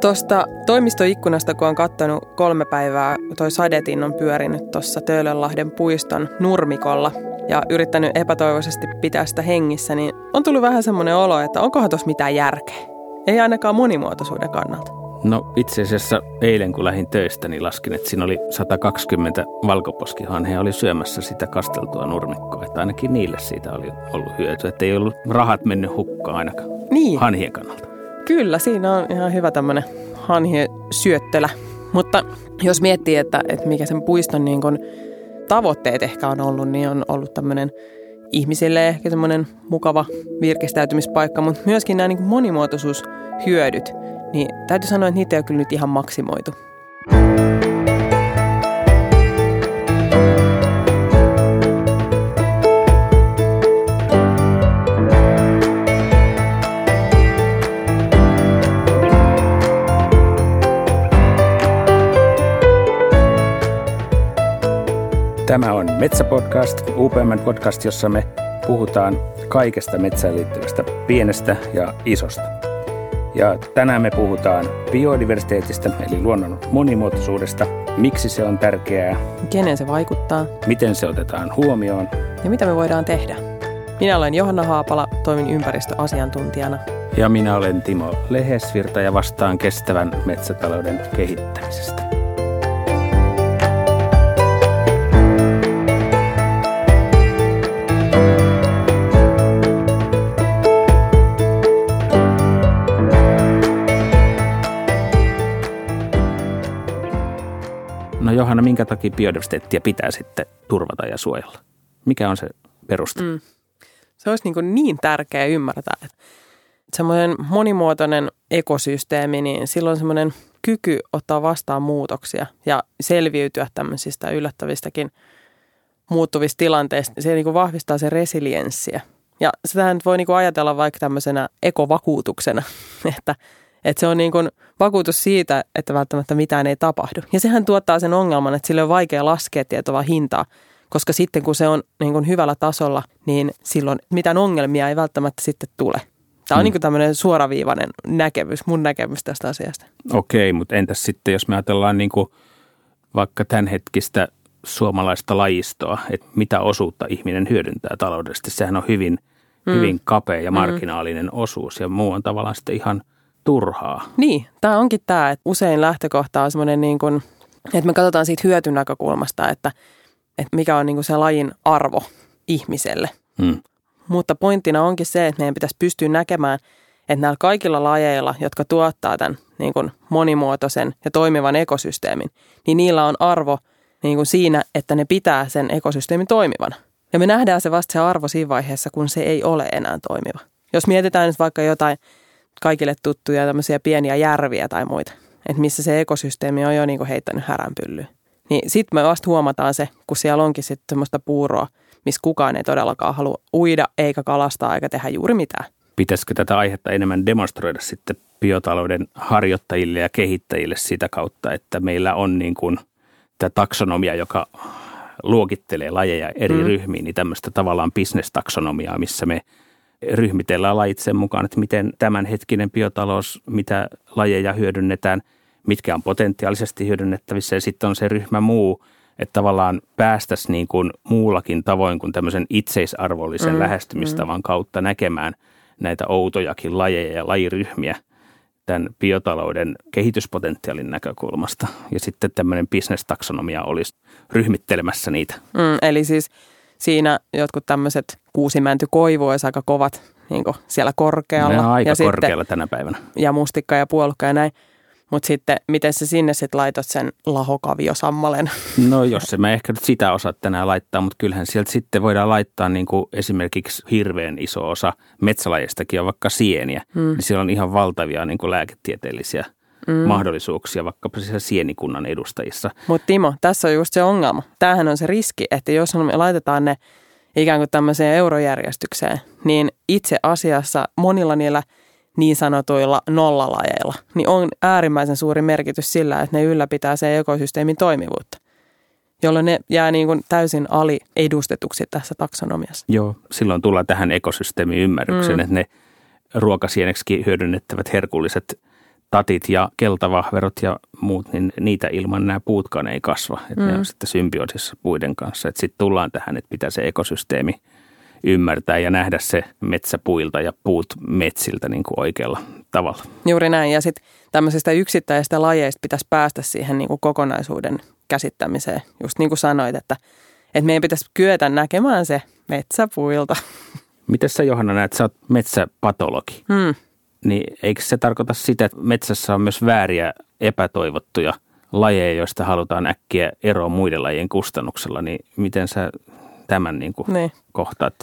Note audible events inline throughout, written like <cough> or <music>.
Tuosta toimistoikkunasta, kun on katsonut kolme päivää, toi sadetin on pyörinyt tuossa Töölönlahden puiston nurmikolla ja yrittänyt epätoivoisesti pitää sitä hengissä, niin on tullut vähän semmoinen olo, että onkohan tuossa mitään järkeä. Ei ainakaan monimuotoisuuden kannalta. No itse asiassa eilen kun lähdin töistä, niin laskin, että siinä oli 120 valkoposkihanhea oli syömässä sitä kasteltua nurmikkoa. Että ainakin niille siitä oli ollut hyötyä, että ei ollut rahat mennyt hukkaan ainakaan niin. hanhien kannalta. Kyllä, siinä on ihan hyvä tämmöinen hanhien syöttelä. Mutta jos miettii, että, että mikä sen puiston niin kun tavoitteet ehkä on ollut, niin on ollut tämmöinen ihmisille ehkä semmoinen mukava virkistäytymispaikka, mutta myöskin nämä niin monimuotoisuushyödyt, niin täytyy sanoa, että niitä ei ole kyllä nyt ihan maksimoitu. Tämä on Metsäpodcast, UPM podcast, jossa me puhutaan kaikesta metsään liittyvästä pienestä ja isosta. Ja tänään me puhutaan biodiversiteetistä, eli luonnon monimuotoisuudesta, miksi se on tärkeää, kenen se vaikuttaa, miten se otetaan huomioon ja mitä me voidaan tehdä. Minä olen Johanna Haapala, toimin ympäristöasiantuntijana. Ja minä olen Timo Lehesvirta ja vastaan kestävän metsätalouden kehittämisestä. No Johanna, minkä takia biodiversiteettiä pitää sitten turvata ja suojella? Mikä on se peruste? Mm. Se olisi niin, niin tärkeää ymmärtää, että semmoinen monimuotoinen ekosysteemi, niin silloin semmoinen kyky ottaa vastaan muutoksia ja selviytyä tämmöisistä yllättävistäkin muuttuvista tilanteista, se niin vahvistaa se resilienssiä. Ja sitä voi niin ajatella vaikka tämmöisenä ekovakuutuksena, <laughs> että – että se on niin kuin vakuutus siitä, että välttämättä mitään ei tapahdu. Ja sehän tuottaa sen ongelman, että sille on vaikea laskea tietoa hintaa, koska sitten kun se on niin kuin hyvällä tasolla, niin silloin mitään ongelmia ei välttämättä sitten tule. Tämä on mm. niin tämmöinen suoraviivainen näkemys, mun näkemys tästä asiasta. Okei, mutta entäs sitten, jos me ajatellaan niin kuin vaikka tämänhetkistä suomalaista lajistoa, että mitä osuutta ihminen hyödyntää taloudellisesti. Sehän on hyvin, mm. hyvin kapea ja mm. marginaalinen mm. osuus ja muu on tavallaan sitten ihan – turhaa. Niin, tämä onkin tämä, että usein lähtökohta on semmoinen niin kuin, että me katsotaan siitä hyötynäkökulmasta, että, että mikä on niin kuin se lajin arvo ihmiselle. Hmm. Mutta pointtina onkin se, että meidän pitäisi pystyä näkemään, että näillä kaikilla lajeilla, jotka tuottaa tämän niin kuin monimuotoisen ja toimivan ekosysteemin, niin niillä on arvo niin kuin siinä, että ne pitää sen ekosysteemin toimivana. Ja me nähdään se vasta se arvo siinä vaiheessa, kun se ei ole enää toimiva. Jos mietitään nyt vaikka jotain kaikille tuttuja tämmöisiä pieniä järviä tai muita, että missä se ekosysteemi on jo niin kuin heittänyt häränpyllyä. Niin sitten me vasta huomataan se, kun siellä onkin sitten semmoista puuroa, missä kukaan ei todellakaan halua uida eikä kalastaa eikä tehdä juuri mitään. Pitäisikö tätä aihetta enemmän demonstroida sitten biotalouden harjoittajille ja kehittäjille sitä kautta, että meillä on niin kuin tämä taksonomia, joka luokittelee lajeja eri mm. ryhmiin, niin tämmöistä tavallaan bisnestaksonomiaa, missä me – ryhmitellään lajit sen mukaan, että miten tämänhetkinen biotalous, mitä lajeja hyödynnetään, mitkä on potentiaalisesti hyödynnettävissä ja sitten on se ryhmä muu, että tavallaan päästäisiin niin kuin muullakin tavoin kuin tämmöisen itseisarvollisen mm, lähestymistavan mm. kautta näkemään näitä outojakin lajeja ja lajiryhmiä tämän biotalouden kehityspotentiaalin näkökulmasta. Ja sitten tämmöinen bisnestaksonomia olisi ryhmittelemässä niitä. Mm, eli siis siinä jotkut tämmöiset kuusimäntykoivu olisi aika kovat niin siellä korkealla. Ne on aika ja korkealla sitten, tänä päivänä. Ja mustikka ja puolukka ja näin. Mutta sitten, miten se sinne sitten laitot sen lahokaviosammalen? No jos se mä ehkä sitä osaa tänään laittaa, mutta kyllähän sieltä sitten voidaan laittaa niin kuin esimerkiksi hirveän iso osa metsälajistakin on vaikka sieniä. Hmm. Niin siellä on ihan valtavia niin kuin lääketieteellisiä mm. mahdollisuuksia vaikkapa siellä sienikunnan edustajissa. Mutta Timo, tässä on just se ongelma. Tämähän on se riski, että jos me laitetaan ne ikään kuin tämmöiseen eurojärjestykseen, niin itse asiassa monilla niillä niin sanotuilla nollalajeilla, niin on äärimmäisen suuri merkitys sillä, että ne ylläpitää sen ekosysteemin toimivuutta jolloin ne jää niin kuin täysin aliedustetuksi tässä taksonomiassa. Joo, silloin tullaan tähän ekosysteemin ymmärrykseen, mm. että ne ruokasieneksi hyödynnettävät herkulliset tatit ja keltavahverot ja muut, niin niitä ilman nämä puutkaan ei kasva. Että mm. Ne on sitten symbioosissa puiden kanssa. Sitten tullaan tähän, että pitää se ekosysteemi ymmärtää ja nähdä se metsä puilta ja puut metsiltä niin kuin oikealla tavalla. Juuri näin. Ja sitten tämmöisistä yksittäisistä lajeista pitäisi päästä siihen niin kuin kokonaisuuden käsittämiseen. Just niin kuin sanoit, että, että meidän pitäisi kyetä näkemään se metsäpuilta. Miten sä Johanna näet, sä oot metsäpatologi. Hmm. Niin eikö se tarkoita sitä, että metsässä on myös vääriä epätoivottuja lajeja, joista halutaan äkkiä eroa muiden lajien kustannuksella, niin miten sä tämän niin kuin niin. kohtaat?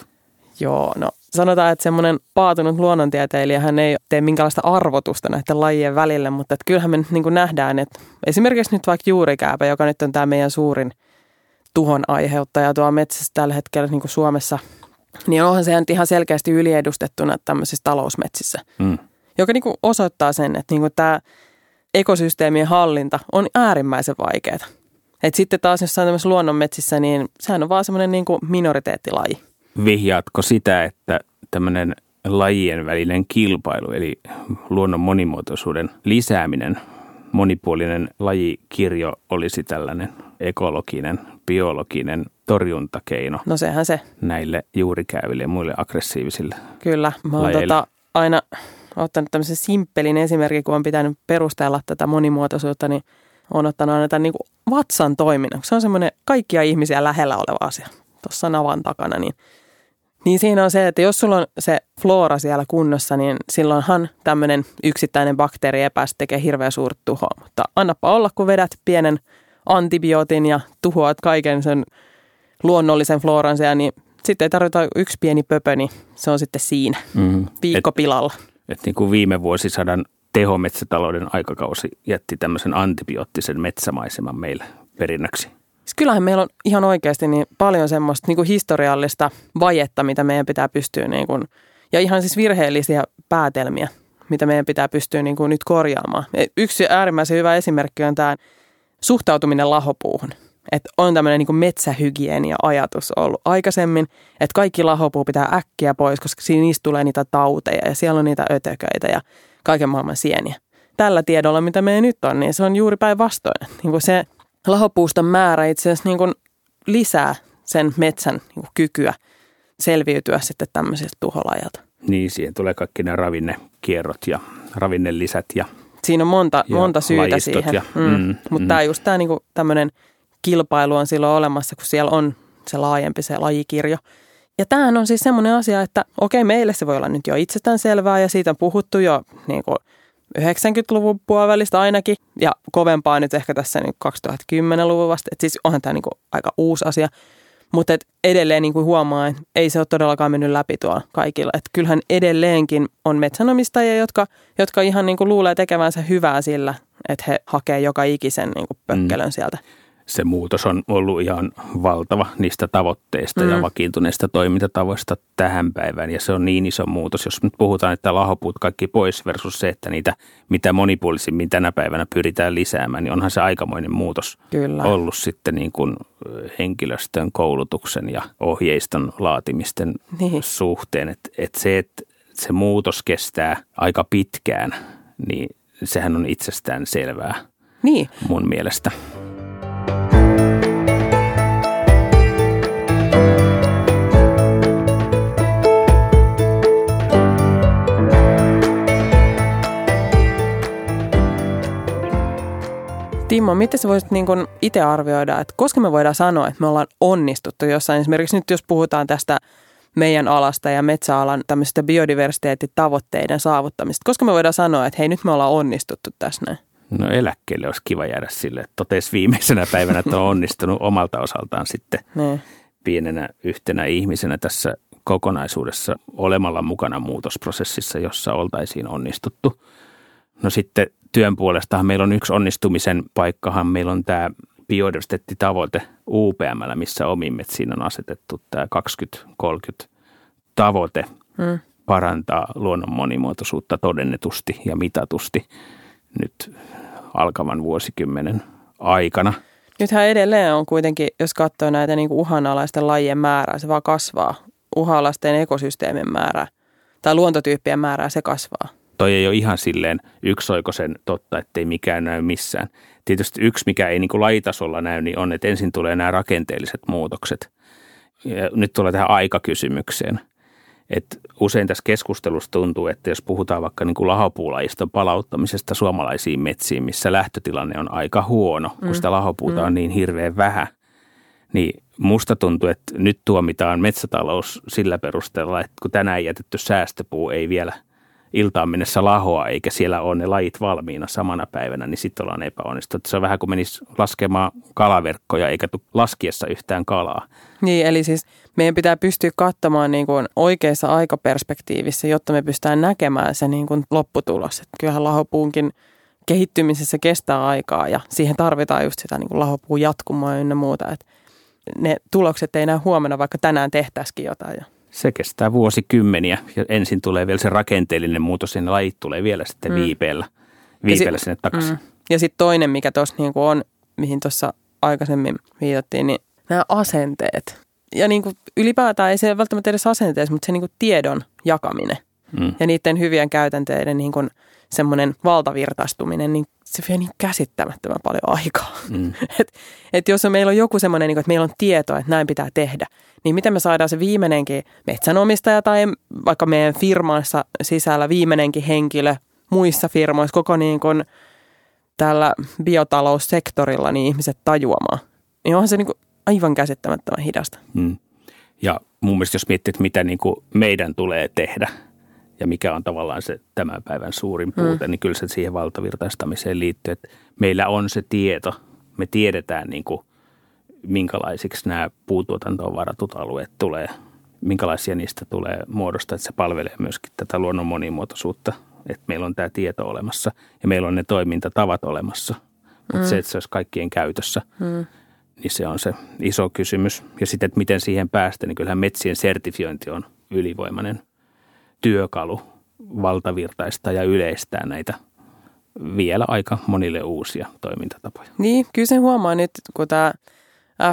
Joo, no sanotaan, että semmoinen paatunut luonnontieteilijä hän ei tee minkälaista arvotusta näiden lajien välille, mutta että kyllähän me niin kuin nähdään, että esimerkiksi nyt vaikka juurikääpä, joka nyt on tämä meidän suurin tuhon aiheuttaja tuolla metsässä tällä hetkellä niin kuin Suomessa, niin onhan se ihan selkeästi yliedustettuna tämmöisissä talousmetsissä, mm. Joka niin kuin osoittaa sen, että niin kuin tämä ekosysteemien hallinta on äärimmäisen vaikeaa. Et sitten taas jossain tämmöisessä luonnonmetsissä, niin sehän on vaan semmoinen niin kuin minoriteettilaji. Vihjaatko sitä, että tämmöinen lajien välinen kilpailu, eli luonnon monimuotoisuuden lisääminen, monipuolinen lajikirjo olisi tällainen ekologinen, biologinen torjuntakeino. No sehän se. Näille juurikäyville ja muille aggressiivisille Kyllä. Mä oon tota aina ottanut tämmöisen simppelin esimerkin, kun on pitänyt perustella tätä monimuotoisuutta, niin on ottanut aina tämän niin kuin vatsan toiminnan. Se on semmoinen kaikkia ihmisiä lähellä oleva asia tuossa navan takana, niin niin siinä on se, että jos sulla on se flora siellä kunnossa, niin silloinhan tämmöinen yksittäinen bakteeri epäs tekee hirveän suurta tuhoa. Mutta annapa olla, kun vedät pienen antibiootin ja tuhoat kaiken sen luonnollisen floran siellä, niin sitten ei tarvita yksi pieni pöpö, niin se on sitten siinä, mm. viikko et, pilalla. Et niin kuin viime vuosisadan tehometsätalouden aikakausi jätti tämmöisen antibioottisen metsämaiseman meille perinnöksi. Siis kyllähän meillä on ihan oikeasti niin paljon semmoista niin kuin historiallista vajetta, mitä meidän pitää pystyä, niin kuin, ja ihan siis virheellisiä päätelmiä, mitä meidän pitää pystyä niin kuin nyt korjaamaan. Yksi äärimmäisen hyvä esimerkki on tämä suhtautuminen lahopuuhun. Että on tämmöinen niin metsähygienia-ajatus ollut aikaisemmin, että kaikki lahopuu pitää äkkiä pois, koska siinä niistä tulee niitä tauteja ja siellä on niitä ötököitä ja kaiken maailman sieniä. Tällä tiedolla, mitä meillä nyt on, niin se on juuri päinvastoin. Niin se lahopuuston määrä itse asiassa niin lisää sen metsän niin kykyä selviytyä sitten tämmöisestä tuholajalta. Niin, siihen tulee kaikki ne ravinnekierrot ja ravinnelisät ja Siinä on monta, monta syytä siihen. Ja, mm. Mm, Mutta mm. tämä just tämä niin tämmöinen kilpailu on silloin olemassa, kun siellä on se laajempi se lajikirjo. Ja tämähän on siis semmoinen asia, että okei, meille se voi olla nyt jo itsestään selvää ja siitä on puhuttu jo niin kuin 90-luvun puolivälistä ainakin ja kovempaa nyt ehkä tässä niin 2010-luvun vasta. Et siis onhan tämä niin kuin aika uusi asia. Mutta edelleen niin kuin huomaa, että ei se ole todellakaan mennyt läpi tuolla kaikilla. Että kyllähän edelleenkin on metsänomistajia, jotka, jotka ihan niin kuin luulee tekevänsä hyvää sillä, että he hakee joka ikisen niin kuin pökkelön mm. sieltä se muutos on ollut ihan valtava niistä tavoitteista mm. ja vakiintuneista toimintatavoista tähän päivään. Ja se on niin iso muutos, jos nyt puhutaan, että lahopuut kaikki pois versus se, että niitä mitä monipuolisimmin tänä päivänä pyritään lisäämään, niin onhan se aikamoinen muutos Kyllä. ollut sitten niin kuin henkilöstön koulutuksen ja ohjeiston laatimisten niin. suhteen. Että et se, että se muutos kestää aika pitkään, niin sehän on itsestään selvää niin. mun mielestä. Timo, miten sä voisit niin itse arvioida, että koska me voidaan sanoa, että me ollaan onnistuttu jossain, esimerkiksi nyt jos puhutaan tästä meidän alasta ja metsäalan tämmöistä biodiversiteettitavoitteiden saavuttamista, koska me voidaan sanoa, että hei nyt me ollaan onnistuttu tässä näin? No eläkkeelle olisi kiva jäädä sille, että totesi viimeisenä päivänä, että on <laughs> onnistunut omalta osaltaan sitten ne. pienenä yhtenä ihmisenä tässä kokonaisuudessa olemalla mukana muutosprosessissa, jossa oltaisiin onnistuttu. No sitten työn puolestahan meillä on yksi onnistumisen paikkahan. Meillä on tämä biodiversiteettitavoite UPMllä, missä omiin metsiin on asetettu tämä 2030 tavoite hmm. parantaa luonnon monimuotoisuutta todennetusti ja mitatusti nyt alkavan vuosikymmenen aikana. Nythän edelleen on kuitenkin, jos katsoo näitä niin kuin uhanalaisten lajien määrää, se vaan kasvaa. Uhanalaisten ekosysteemin määrä tai luontotyyppien määrää se kasvaa. Toi ei ole ihan silleen yksioikoisen totta, ettei mikään näy missään. Tietysti yksi, mikä ei niin kuin lajitasolla näy, niin on, että ensin tulee nämä rakenteelliset muutokset. Ja nyt tulee tähän aikakysymykseen. Et usein tässä keskustelussa tuntuu, että jos puhutaan vaikka niin kuin lahopuulajiston palauttamisesta suomalaisiin metsiin, missä lähtötilanne on aika huono, kun mm. sitä lahopuuta mm. on niin hirveän vähän, niin musta tuntuu, että nyt tuomitaan metsätalous sillä perusteella, että kun tänään jätetty säästöpuu ei vielä iltaan mennessä lahoa, eikä siellä ole ne lajit valmiina samana päivänä, niin sitten ollaan epäonnistunut. Se on vähän kuin menisi laskemaan kalaverkkoja eikä laskiessa yhtään kalaa. Niin, eli siis meidän pitää pystyä katsomaan niin kuin oikeassa aikaperspektiivissä, jotta me pystytään näkemään se niin kuin lopputulos. Että kyllähän lahopuunkin kehittymisessä kestää aikaa ja siihen tarvitaan just sitä niin kuin lahopuun jatkumaa ynnä muuta. Että ne tulokset ei näy huomenna, vaikka tänään tehtäisikin jotain. Se kestää vuosikymmeniä ja ensin tulee vielä se rakenteellinen muutos ja ne lajit tulee vielä sitten mm. viipeellä, viipeellä sinne takaisin. Mm. Ja sitten toinen, mikä tuossa niin on, mihin tuossa aikaisemmin viitattiin, niin nämä asenteet. Ja niin kuin ylipäätään ei se välttämättä edes asenteessa, mutta se niin kuin tiedon jakaminen mm. ja niiden hyvien käytänteiden niin kuin semmoinen valtavirtaistuminen, niin se vie niin käsittämättömän paljon aikaa. Mm. <laughs> et, et jos meillä on joku semmoinen, niin että meillä on tietoa, että näin pitää tehdä, niin miten me saadaan se viimeinenkin metsänomistaja tai vaikka meidän firmassa sisällä viimeinenkin henkilö muissa firmoissa koko niin kuin tällä biotaloussektorilla niin ihmiset tajuamaan. Niin onhan se niin kuin aivan käsittämättömän hidasta. Mm. Ja mun mielestä jos miettii, että mitä niin kuin meidän tulee tehdä – ja mikä on tavallaan se tämän päivän suurin puute, mm. niin kyllä se siihen valtavirtaistamiseen liittyy, että meillä on se tieto, me tiedetään niin kuin, minkälaisiksi nämä puutuotantoon varatut alueet tulee, minkälaisia niistä tulee muodostaa, että se palvelee myöskin tätä luonnon monimuotoisuutta, että meillä on tämä tieto olemassa ja meillä on ne toimintatavat olemassa, mutta mm. se, että se olisi kaikkien käytössä, mm. niin se on se iso kysymys. Ja sitten, että miten siihen päästä, niin kyllähän metsien sertifiointi on ylivoimainen työkalu valtavirtaista ja yleistää näitä vielä aika monille uusia toimintatapoja. Niin, kyllä sen huomaa nyt, kun tämä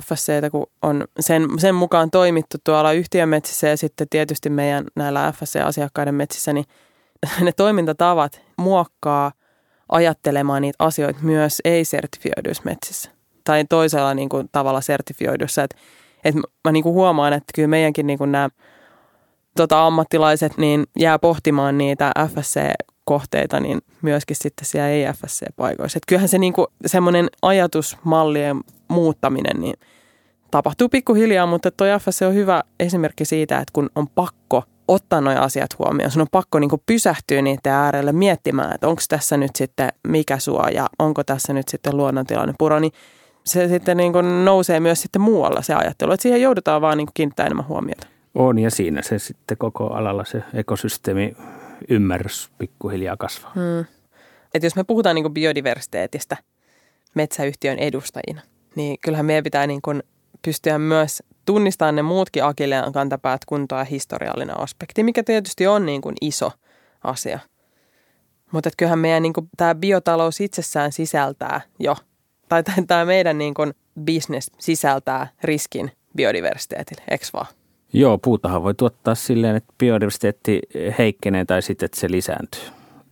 FSC, kun on sen, sen mukaan toimittu tuolla yhtiömetsissä ja sitten tietysti meidän näillä FSC-asiakkaiden metsissä, niin <laughs> ne toimintatavat muokkaa ajattelemaan niitä asioita myös ei-sertifioiduissa metsissä. Tai toisella niin kuin, tavalla sertifioidussa. Että et mä niin kuin huomaan, että kyllä meidänkin niin kuin nämä tota, ammattilaiset niin jää pohtimaan niitä FSC-kohteita, niin myöskin sitten siellä ei FSC-paikoissa. Et kyllähän se niinku, semmoinen ajatusmallien muuttaminen niin tapahtuu pikkuhiljaa, mutta toi FSC on hyvä esimerkki siitä, että kun on pakko ottaa nuo asiat huomioon. Sun on pakko niin pysähtyä niiden äärelle miettimään, että onko tässä nyt sitten mikä suo ja onko tässä nyt sitten luonnontilanne puro, niin se sitten niin nousee myös sitten muualla se ajattelu, että siihen joudutaan vaan niin kiinnittää enemmän huomiota. On ja siinä se sitten koko alalla se ekosysteemi ymmärrys pikkuhiljaa kasvaa. Hmm. Et jos me puhutaan niin biodiversiteetistä metsäyhtiön edustajina, niin kyllähän meidän pitää niin kuin pystyä myös tunnistamaan ne muutkin akilleen kantapäät kuntoa ja historiallinen aspekti, mikä tietysti on niin kuin iso asia. Mutta kyllähän meidän niin kuin, tämä biotalous itsessään sisältää jo, tai tämä meidän niin kuin, business sisältää riskin biodiversiteetille, eikö vaan? Joo, puutahan voi tuottaa silleen, että biodiversiteetti heikkenee tai sitten, että se lisääntyy.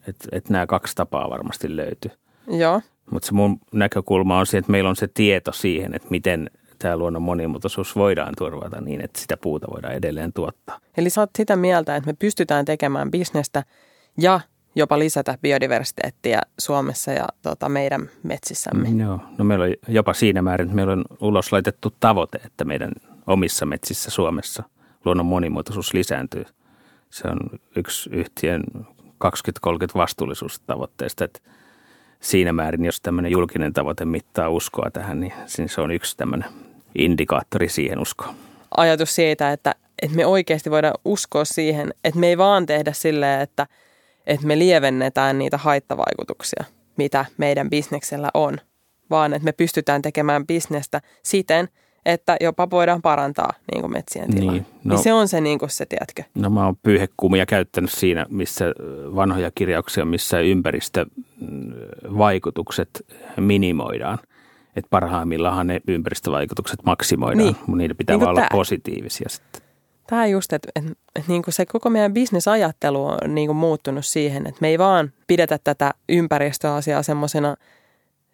Että et nämä kaksi tapaa varmasti löytyy. Joo. Mutta se mun näkökulma on se, että meillä on se tieto siihen, että miten tämä luonnon monimuotoisuus voidaan turvata niin, että sitä puuta voidaan edelleen tuottaa. Eli sä oot sitä mieltä, että me pystytään tekemään bisnestä ja jopa lisätä biodiversiteettiä Suomessa ja tota, meidän metsissämme. Mm, joo, no meillä on jopa siinä määrin, että meillä on ulos laitettu tavoite, että meidän omissa metsissä Suomessa luonnon monimuotoisuus lisääntyy. Se on yksi yhtiön 2030 vastuullisuustavoitteista, että siinä määrin, jos tämmöinen julkinen tavoite mittaa uskoa tähän, niin se on yksi tämmöinen indikaattori siihen uskoon. Ajatus siitä, että, että me oikeasti voidaan uskoa siihen, että me ei vaan tehdä silleen, että, että me lievennetään niitä haittavaikutuksia, mitä meidän bisneksellä on, vaan että me pystytään tekemään bisnestä siten, että jopa voidaan parantaa niin kuin metsien tilaa. Niin, no, niin se on se, niin kuin se, tiedätkö? No mä oon pyyhekumia käyttänyt siinä, missä vanhoja kirjauksia, missä ympäristövaikutukset minimoidaan. Että parhaimmillaan ne ympäristövaikutukset maksimoidaan, niin. mutta niitä pitää niin olla positiivisia sitten. Tämä just, että, että, että niin kuin se koko meidän bisnesajattelu on niin kuin muuttunut siihen, että me ei vaan pidetä tätä ympäristöasiaa semmoisena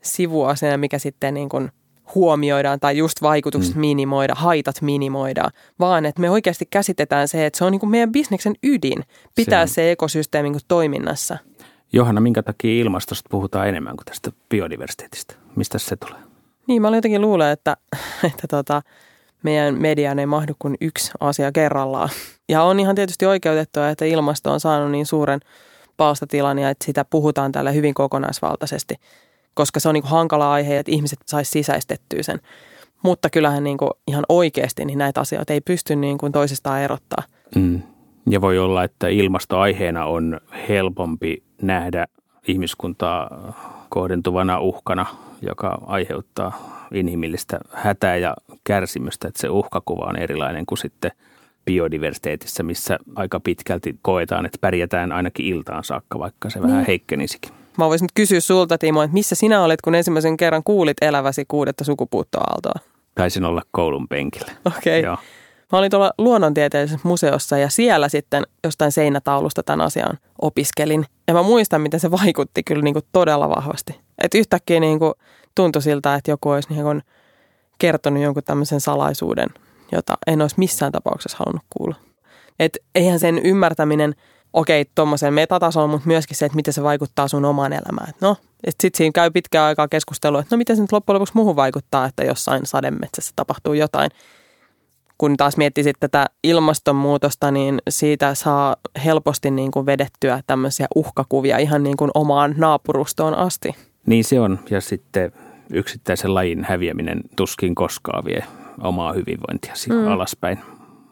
sivuasiana, mikä sitten niin kuin huomioidaan tai just vaikutukset mm. minimoida, haitat minimoida, vaan että me oikeasti käsitetään se, että se on niin kuin meidän bisneksen ydin, pitää se, se ekosysteemi niin toiminnassa. Johanna, minkä takia ilmastosta puhutaan enemmän kuin tästä biodiversiteetistä? Mistä se tulee? Niin, mä jotenkin luulen, että, <laughs> että tota, meidän mediaan ei mahdu kuin yksi asia kerrallaan. Ja on ihan tietysti oikeutettua, että ilmasto on saanut niin suuren palstatilan ja että sitä puhutaan tällä hyvin kokonaisvaltaisesti, koska se on niin kuin hankala aihe, että ihmiset saisi sisäistettyä sen. Mutta kyllähän niin kuin ihan oikeasti niin näitä asioita ei pysty niin kuin toisistaan erottaa. Mm. Ja voi olla, että ilmastoaiheena on helpompi nähdä ihmiskuntaa kohdentuvana uhkana, joka aiheuttaa inhimillistä hätää ja kärsimystä, että se uhkakuva on erilainen kuin sitten biodiversiteetissä, missä aika pitkälti koetaan, että pärjätään ainakin iltaan saakka, vaikka se niin. vähän heikkenisikin. Mä voisin nyt kysyä sulta, Timo, että missä sinä olet, kun ensimmäisen kerran kuulit eläväsi kuudetta sukupuuttoaaltoa? Taisin olla koulun penkillä. Okei. Okay. Mä olin tuolla luonnontieteellisessä museossa ja siellä sitten jostain seinätaulusta tämän asian opiskelin. Ja mä muistan, miten se vaikutti kyllä niin kuin todella vahvasti. Että yhtäkkiä niin kuin tuntui siltä, että joku olisi niin kuin kertonut jonkun tämmöisen salaisuuden, jota en olisi missään tapauksessa halunnut kuulla. Et eihän sen ymmärtäminen, okei, tuommoisen metatasolla, mutta myöskin se, että miten se vaikuttaa sun omaan elämään. No, sitten siinä käy pitkään aikaa keskustelua, että no miten se nyt loppujen lopuksi muuhun vaikuttaa, että jossain sademetsässä tapahtuu jotain – kun taas miettii sitten tätä ilmastonmuutosta, niin siitä saa helposti niin kuin vedettyä tämmöisiä uhkakuvia ihan niin kuin omaan naapurustoon asti. Niin se on. Ja sitten yksittäisen lajin häviäminen tuskin koskaan vie omaa hyvinvointia mm. alaspäin.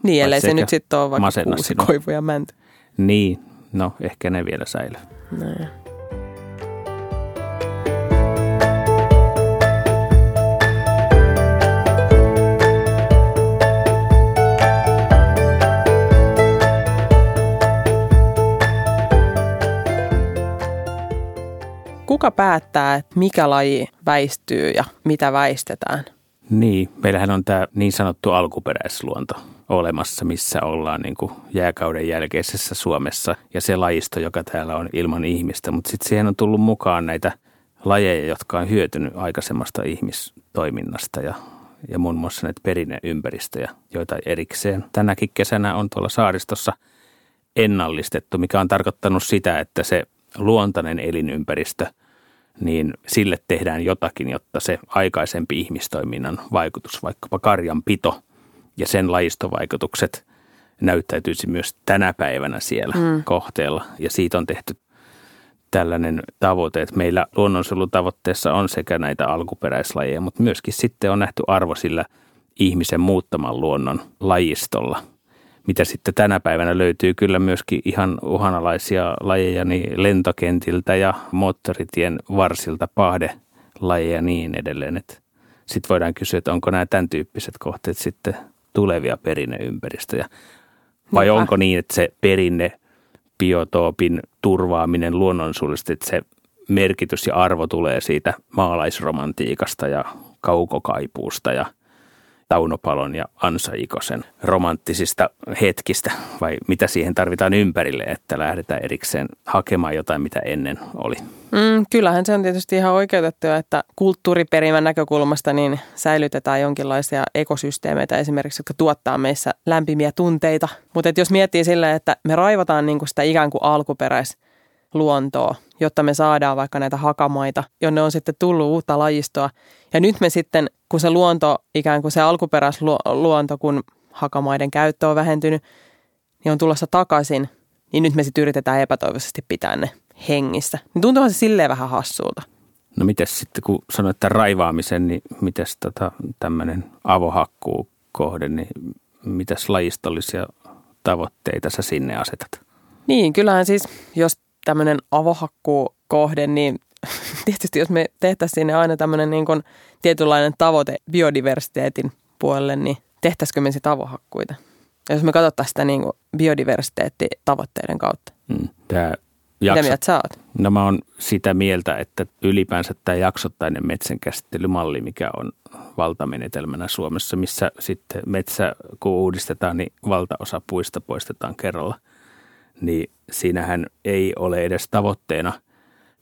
Niin, ellei se nyt sitten ole vaikka kuusi koivu ja mänty. Niin, no ehkä ne vielä säilyy. No. kuka päättää, että mikä laji väistyy ja mitä väistetään? Niin, meillähän on tämä niin sanottu alkuperäisluonto olemassa, missä ollaan niin kuin jääkauden jälkeisessä Suomessa ja se lajisto, joka täällä on ilman ihmistä. Mutta sitten siihen on tullut mukaan näitä lajeja, jotka on hyötynyt aikaisemmasta ihmistoiminnasta ja, ja muun muassa näitä perinneympäristöjä, joita erikseen tänäkin kesänä on tuolla saaristossa ennallistettu, mikä on tarkoittanut sitä, että se luontainen elinympäristö – niin sille tehdään jotakin, jotta se aikaisempi ihmistoiminnan vaikutus, vaikkapa karjanpito ja sen lajistovaikutukset näyttäytyisi myös tänä päivänä siellä mm. kohteella. Ja siitä on tehty tällainen tavoite, että meillä luonnonsuojelutavoitteessa on sekä näitä alkuperäislajeja, mutta myöskin sitten on nähty arvo sillä ihmisen muuttaman luonnon lajistolla – mitä sitten tänä päivänä löytyy kyllä myöskin ihan uhanalaisia lajeja niin lentokentiltä ja moottoritien varsilta pahdelajeja ja niin edelleen. Sitten voidaan kysyä, että onko nämä tämän tyyppiset kohteet sitten tulevia perinneympäristöjä. Vai Niinpä. onko niin, että se perinne biotoopin turvaaminen luonnonsuullisesti, että se merkitys ja arvo tulee siitä maalaisromantiikasta ja kaukokaipuusta ja Taunopalon ja Ansa Ikosen romanttisista hetkistä vai mitä siihen tarvitaan ympärille, että lähdetään erikseen hakemaan jotain, mitä ennen oli? Mm, kyllähän se on tietysti ihan oikeutettua, että kulttuuriperimän näkökulmasta niin säilytetään jonkinlaisia ekosysteemeitä esimerkiksi, jotka tuottaa meissä lämpimiä tunteita. Mutta jos miettii silleen, että me raivataan niin kuin sitä ikään kuin alkuperäis luontoa, jotta me saadaan vaikka näitä hakamaita, jonne on sitten tullut uutta lajistoa. Ja nyt me sitten, kun se luonto, ikään kuin se alkuperäisluonto, kun hakamaiden käyttö on vähentynyt, niin on tulossa takaisin, niin nyt me sitten yritetään epätoivoisesti pitää ne hengissä. Niin tuntuu se silleen vähän hassulta. No miten sitten, kun sanoit tämän raivaamisen, niin miten tota, tämmöinen avohakkuu kohde, niin mitäs lajistollisia tavoitteita sä sinne asetat? Niin, kyllähän siis, jos tämmöinen kohde, niin <laughs> tietysti jos me tehtäisiin sinne aina tämmöinen niin kuin tietynlainen tavoite biodiversiteetin puolelle, niin tehtäisikö me sitten avohakkuita? Jos me katsottaisiin sitä niin kuin biodiversiteettitavoitteiden kautta. Mm. Tämä Jakso... Mitä mieltä sä oot? No mä oon sitä mieltä, että ylipäänsä tämä jaksottainen metsänkäsittelymalli, mikä on valtamenetelmänä Suomessa, missä sitten metsä kun uudistetaan, niin valtaosa puista poistetaan kerralla. Niin siinähän ei ole edes tavoitteena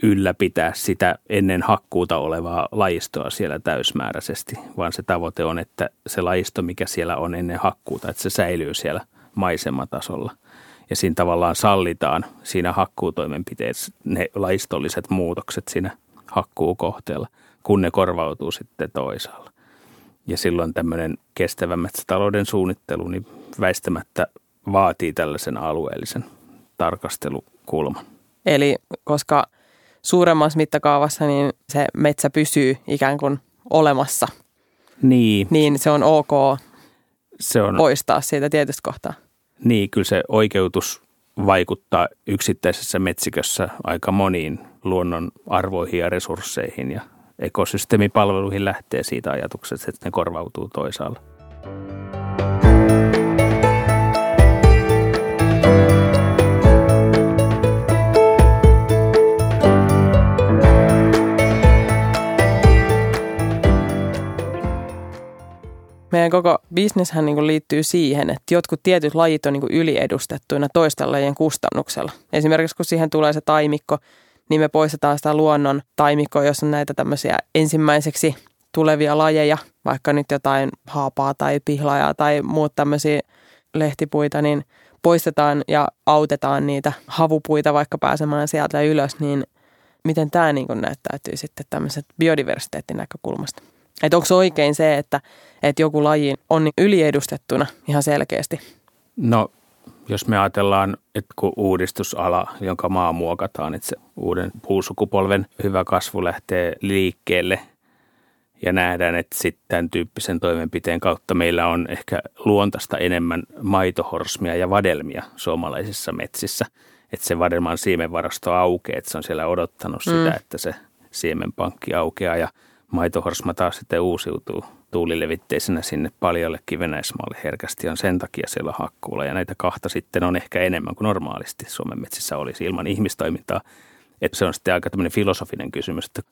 ylläpitää sitä ennen hakkuuta olevaa lajistoa siellä täysmääräisesti, vaan se tavoite on, että se lajisto, mikä siellä on ennen hakkuuta, että se säilyy siellä maisematasolla – ja siinä tavallaan sallitaan siinä hakkuutoimenpiteessä ne laistolliset muutokset siinä hakkuukohteella, kun ne korvautuu sitten toisaalla. Ja silloin tämmöinen kestävän metsätalouden suunnittelu niin väistämättä vaatii tällaisen alueellisen tarkastelukulman. Eli koska suuremmassa mittakaavassa niin se metsä pysyy ikään kuin olemassa, niin, niin se on ok se on, poistaa siitä tietystä kohtaa. Niin, kyllä se oikeutus vaikuttaa yksittäisessä metsikössä aika moniin luonnon arvoihin ja resursseihin ja ekosysteemipalveluihin lähtee siitä ajatuksesta, että ne korvautuu toisaalla. Meidän koko bisneshän niin liittyy siihen, että jotkut tietyt lajit on niin yliedustettuina toisten lajien kustannuksella. Esimerkiksi kun siihen tulee se taimikko, niin me poistetaan sitä luonnon taimikkoa, jos on näitä tämmöisiä ensimmäiseksi tulevia lajeja, vaikka nyt jotain haapaa tai pihlajaa tai muut tämmöisiä lehtipuita, niin poistetaan ja autetaan niitä havupuita vaikka pääsemään sieltä ylös, niin miten tämä niin näyttäytyy sitten tämmöiset biodiversiteetin näkökulmasta? Että onko oikein se, että, että joku laji on yliedustettuna ihan selkeästi? No jos me ajatellaan, että kun uudistusala, jonka maa muokataan, että se uuden puusukupolven hyvä kasvu lähtee liikkeelle ja nähdään, että sitten tämän tyyppisen toimenpiteen kautta meillä on ehkä luontaista enemmän maitohorsmia ja vadelmia suomalaisissa metsissä. Että se vadelman siemenvarasto aukeaa, että se on siellä odottanut mm. sitä, että se siemenpankki aukeaa ja – maitohorsma taas sitten uusiutuu tuulilevitteisenä sinne paljollekin Venäismaalle herkästi on sen takia siellä hakkuulla. Ja näitä kahta sitten on ehkä enemmän kuin normaalisti Suomen metsissä olisi ilman ihmistoimintaa. Että se on sitten aika tämmöinen filosofinen kysymys, että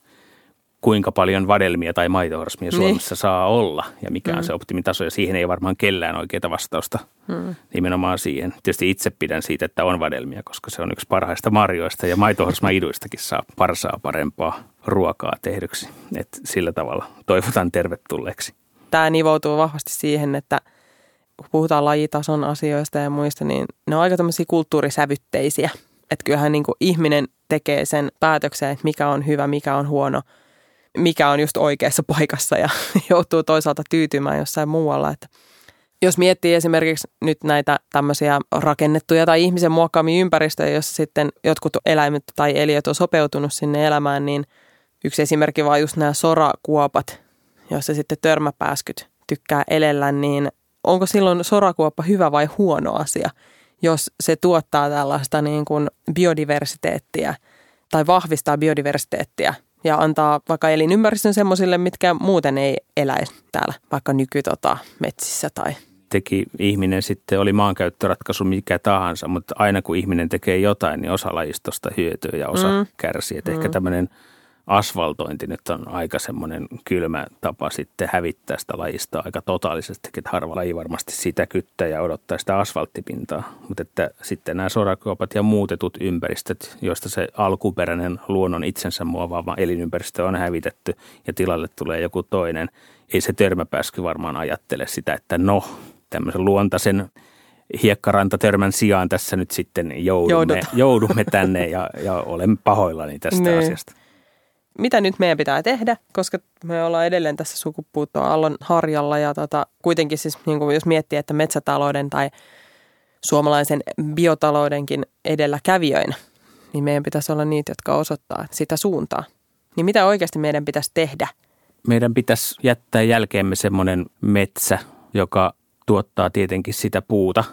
kuinka paljon vadelmia tai maitohorsmia niin. Suomessa saa olla ja mikä mm. on se optimitaso. Ja siihen ei varmaan kellään oikeita vastausta mm. nimenomaan siihen. Tietysti itse pidän siitä, että on vadelmia, koska se on yksi parhaista marjoista ja maitohorsma-iduistakin saa parsaa parempaa ruokaa tehdyksi. Et sillä tavalla toivotan tervetulleeksi. Tämä nivoutuu vahvasti siihen, että kun puhutaan lajitason asioista ja muista, niin ne on aika tämmöisiä kulttuurisävytteisiä. Että kyllähän niin ihminen tekee sen päätöksen, että mikä on hyvä, mikä on huono – mikä on just oikeassa paikassa ja <laughs> joutuu toisaalta tyytymään jossain muualla. Että jos miettii esimerkiksi nyt näitä tämmöisiä rakennettuja tai ihmisen muokkaamia ympäristöjä, jossa sitten jotkut eläimet tai eliöt on sopeutunut sinne elämään, niin yksi esimerkki vaan just nämä sorakuopat, joissa sitten törmäpääskyt tykkää elellä, niin onko silloin sorakuoppa hyvä vai huono asia, jos se tuottaa tällaista niin kuin biodiversiteettiä tai vahvistaa biodiversiteettiä ja antaa vaikka elinympäristön semmoisille, mitkä muuten ei eläisi täällä, vaikka nykytota metsissä tai teki ihminen sitten, oli maankäyttöratkaisu mikä tahansa, mutta aina kun ihminen tekee jotain, niin osa lajistosta hyötyy ja osa mm. kärsii. Että mm. ehkä tämmöinen asfaltointi nyt on aika semmoinen kylmä tapa sitten hävittää sitä lajista aika totaalisesti, että harva laji varmasti sitä kyttää ja odottaa sitä asfalttipintaa. Mutta että sitten nämä sorakuopat ja muutetut ympäristöt, joista se alkuperäinen luonnon itsensä muovaava elinympäristö on hävitetty ja tilalle tulee joku toinen, ei se törmäpääsky varmaan ajattele sitä, että no, tämmöisen luontaisen hiekkarantatörmän sijaan tässä nyt sitten joudumme, joudumme tänne ja, ja olen pahoillani tästä ne. asiasta mitä nyt meidän pitää tehdä, koska me ollaan edelleen tässä sukupuuttoaallon harjalla ja tota, kuitenkin siis niin kuin jos miettii, että metsätalouden tai suomalaisen biotaloudenkin edelläkävijöinä, niin meidän pitäisi olla niitä, jotka osoittaa sitä suuntaa. Niin mitä oikeasti meidän pitäisi tehdä? Meidän pitäisi jättää jälkeemme semmoinen metsä, joka tuottaa tietenkin sitä puuta,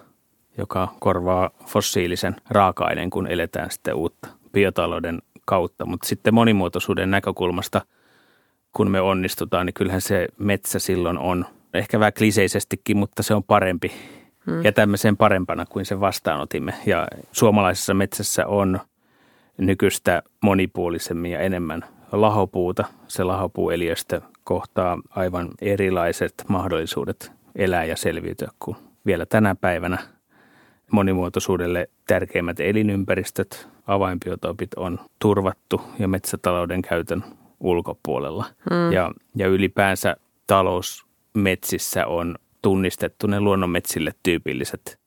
joka korvaa fossiilisen raaka-aineen, kun eletään sitten uutta biotalouden kautta, mutta sitten monimuotoisuuden näkökulmasta, kun me onnistutaan, niin kyllähän se metsä silloin on ehkä vähän kliseisestikin, mutta se on parempi hmm. ja tämmöisen parempana kuin sen vastaanotimme. Ja suomalaisessa metsässä on nykyistä monipuolisemmin ja enemmän lahopuuta. Se lahopuueliöstö kohtaa aivan erilaiset mahdollisuudet elää ja selviytyä kuin vielä tänä päivänä. Monimuotoisuudelle tärkeimmät elinympäristöt, avainbiotopit on turvattu ja metsätalouden käytön ulkopuolella. Hmm. Ja, ja ylipäänsä talousmetsissä on tunnistettu ne luonnonmetsille tyypilliset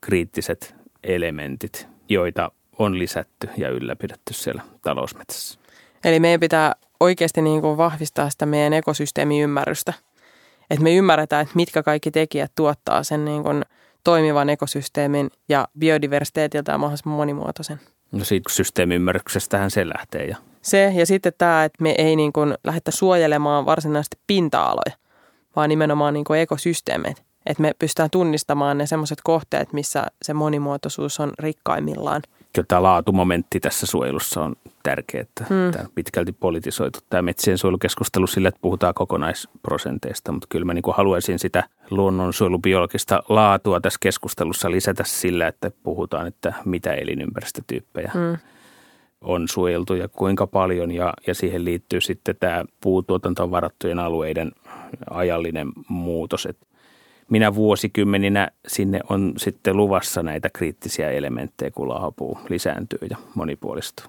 kriittiset elementit, joita on lisätty ja ylläpidetty siellä talousmetsässä. Eli meidän pitää oikeasti niin kuin vahvistaa sitä meidän ekosysteemiymmärrystä. Että me ymmärretään, että mitkä kaikki tekijät tuottaa sen niin kuin toimivan ekosysteemin ja biodiversiteetiltä mahdollisimman monimuotoisen. No siitä systeemiymmärryksestähän se lähtee. Ja. Se ja sitten tämä, että me ei niin kuin lähdetä suojelemaan varsinaisesti pinta-aloja, vaan nimenomaan niin kuin ekosysteemit. Että me pystytään tunnistamaan ne sellaiset kohteet, missä se monimuotoisuus on rikkaimmillaan. Kyllä tämä laatumomentti tässä suojelussa on tärkeä, että hmm. tämä on pitkälti politisoitu tämä metsien suojelukeskustelu sillä, että puhutaan kokonaisprosenteista, mutta kyllä mä niin kuin haluaisin sitä luonnonsuojelubiologista laatua tässä keskustelussa lisätä sillä, että puhutaan, että mitä elinympäristötyyppejä hmm. on suojeltu ja kuinka paljon ja, ja siihen liittyy sitten tämä puutuotantoon varattujen alueiden ajallinen muutos, että minä vuosikymmeninä sinne on sitten luvassa näitä kriittisiä elementtejä, kun lahopuu lisääntyy ja monipuolistuu.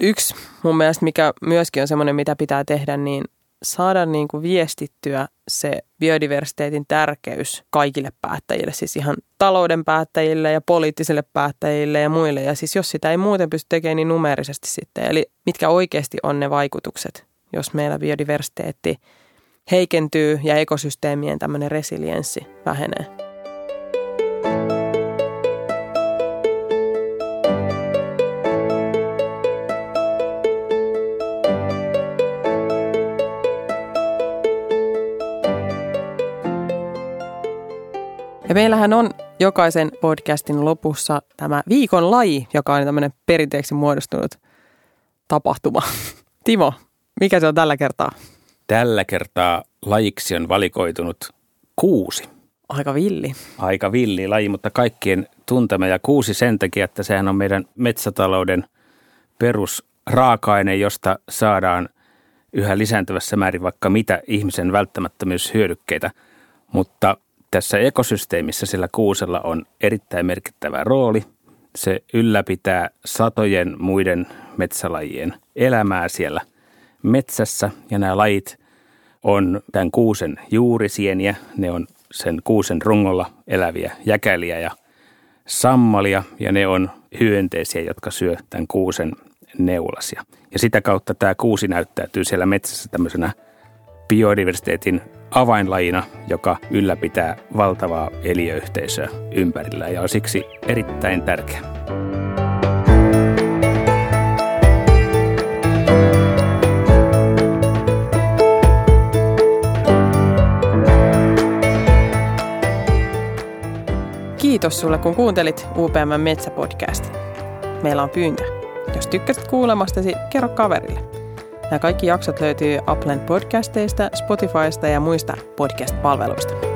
Yksi mun mielestä, mikä myöskin on semmoinen, mitä pitää tehdä, niin saada niin kuin viestittyä se biodiversiteetin tärkeys kaikille päättäjille, siis ihan talouden päättäjille ja poliittisille päättäjille ja muille. Ja siis jos sitä ei muuten pysty tekemään, niin numerisesti sitten. Eli mitkä oikeasti on ne vaikutukset, jos meillä biodiversiteetti heikentyy ja ekosysteemien tämmöinen resilienssi vähenee. Ja meillähän on jokaisen podcastin lopussa tämä viikon laji, joka on tämmöinen perinteeksi muodostunut tapahtuma. <laughs> Timo, mikä se on tällä kertaa? Tällä kertaa lajiksi on valikoitunut kuusi. Aika villi. Aika villi laji, mutta kaikkien tuntema ja kuusi sen takia, että sehän on meidän metsätalouden perusraaka-aine, josta saadaan yhä lisääntyvässä määrin vaikka mitä ihmisen välttämättömyyshyödykkeitä. Mutta tässä ekosysteemissä sillä kuusella on erittäin merkittävä rooli. Se ylläpitää satojen muiden metsälajien elämää siellä – metsässä ja nämä lajit on tämän kuusen juurisieniä. Ne on sen kuusen rungolla eläviä jäkäliä ja sammalia ja ne on hyönteisiä, jotka syö tämän kuusen neulasia. Ja sitä kautta tämä kuusi näyttäytyy siellä metsässä tämmöisenä biodiversiteetin avainlajina, joka ylläpitää valtavaa eliöyhteisöä ympärillä ja on siksi erittäin tärkeä. Kiitos sulle, kun kuuntelit UPM Metsäpodcastin. Meillä on pyyntö. Jos tykkäsit kuulemastasi, kerro kaverille. Nämä kaikki jaksot löytyy Applen podcasteista, Spotifysta ja muista podcast-palveluista.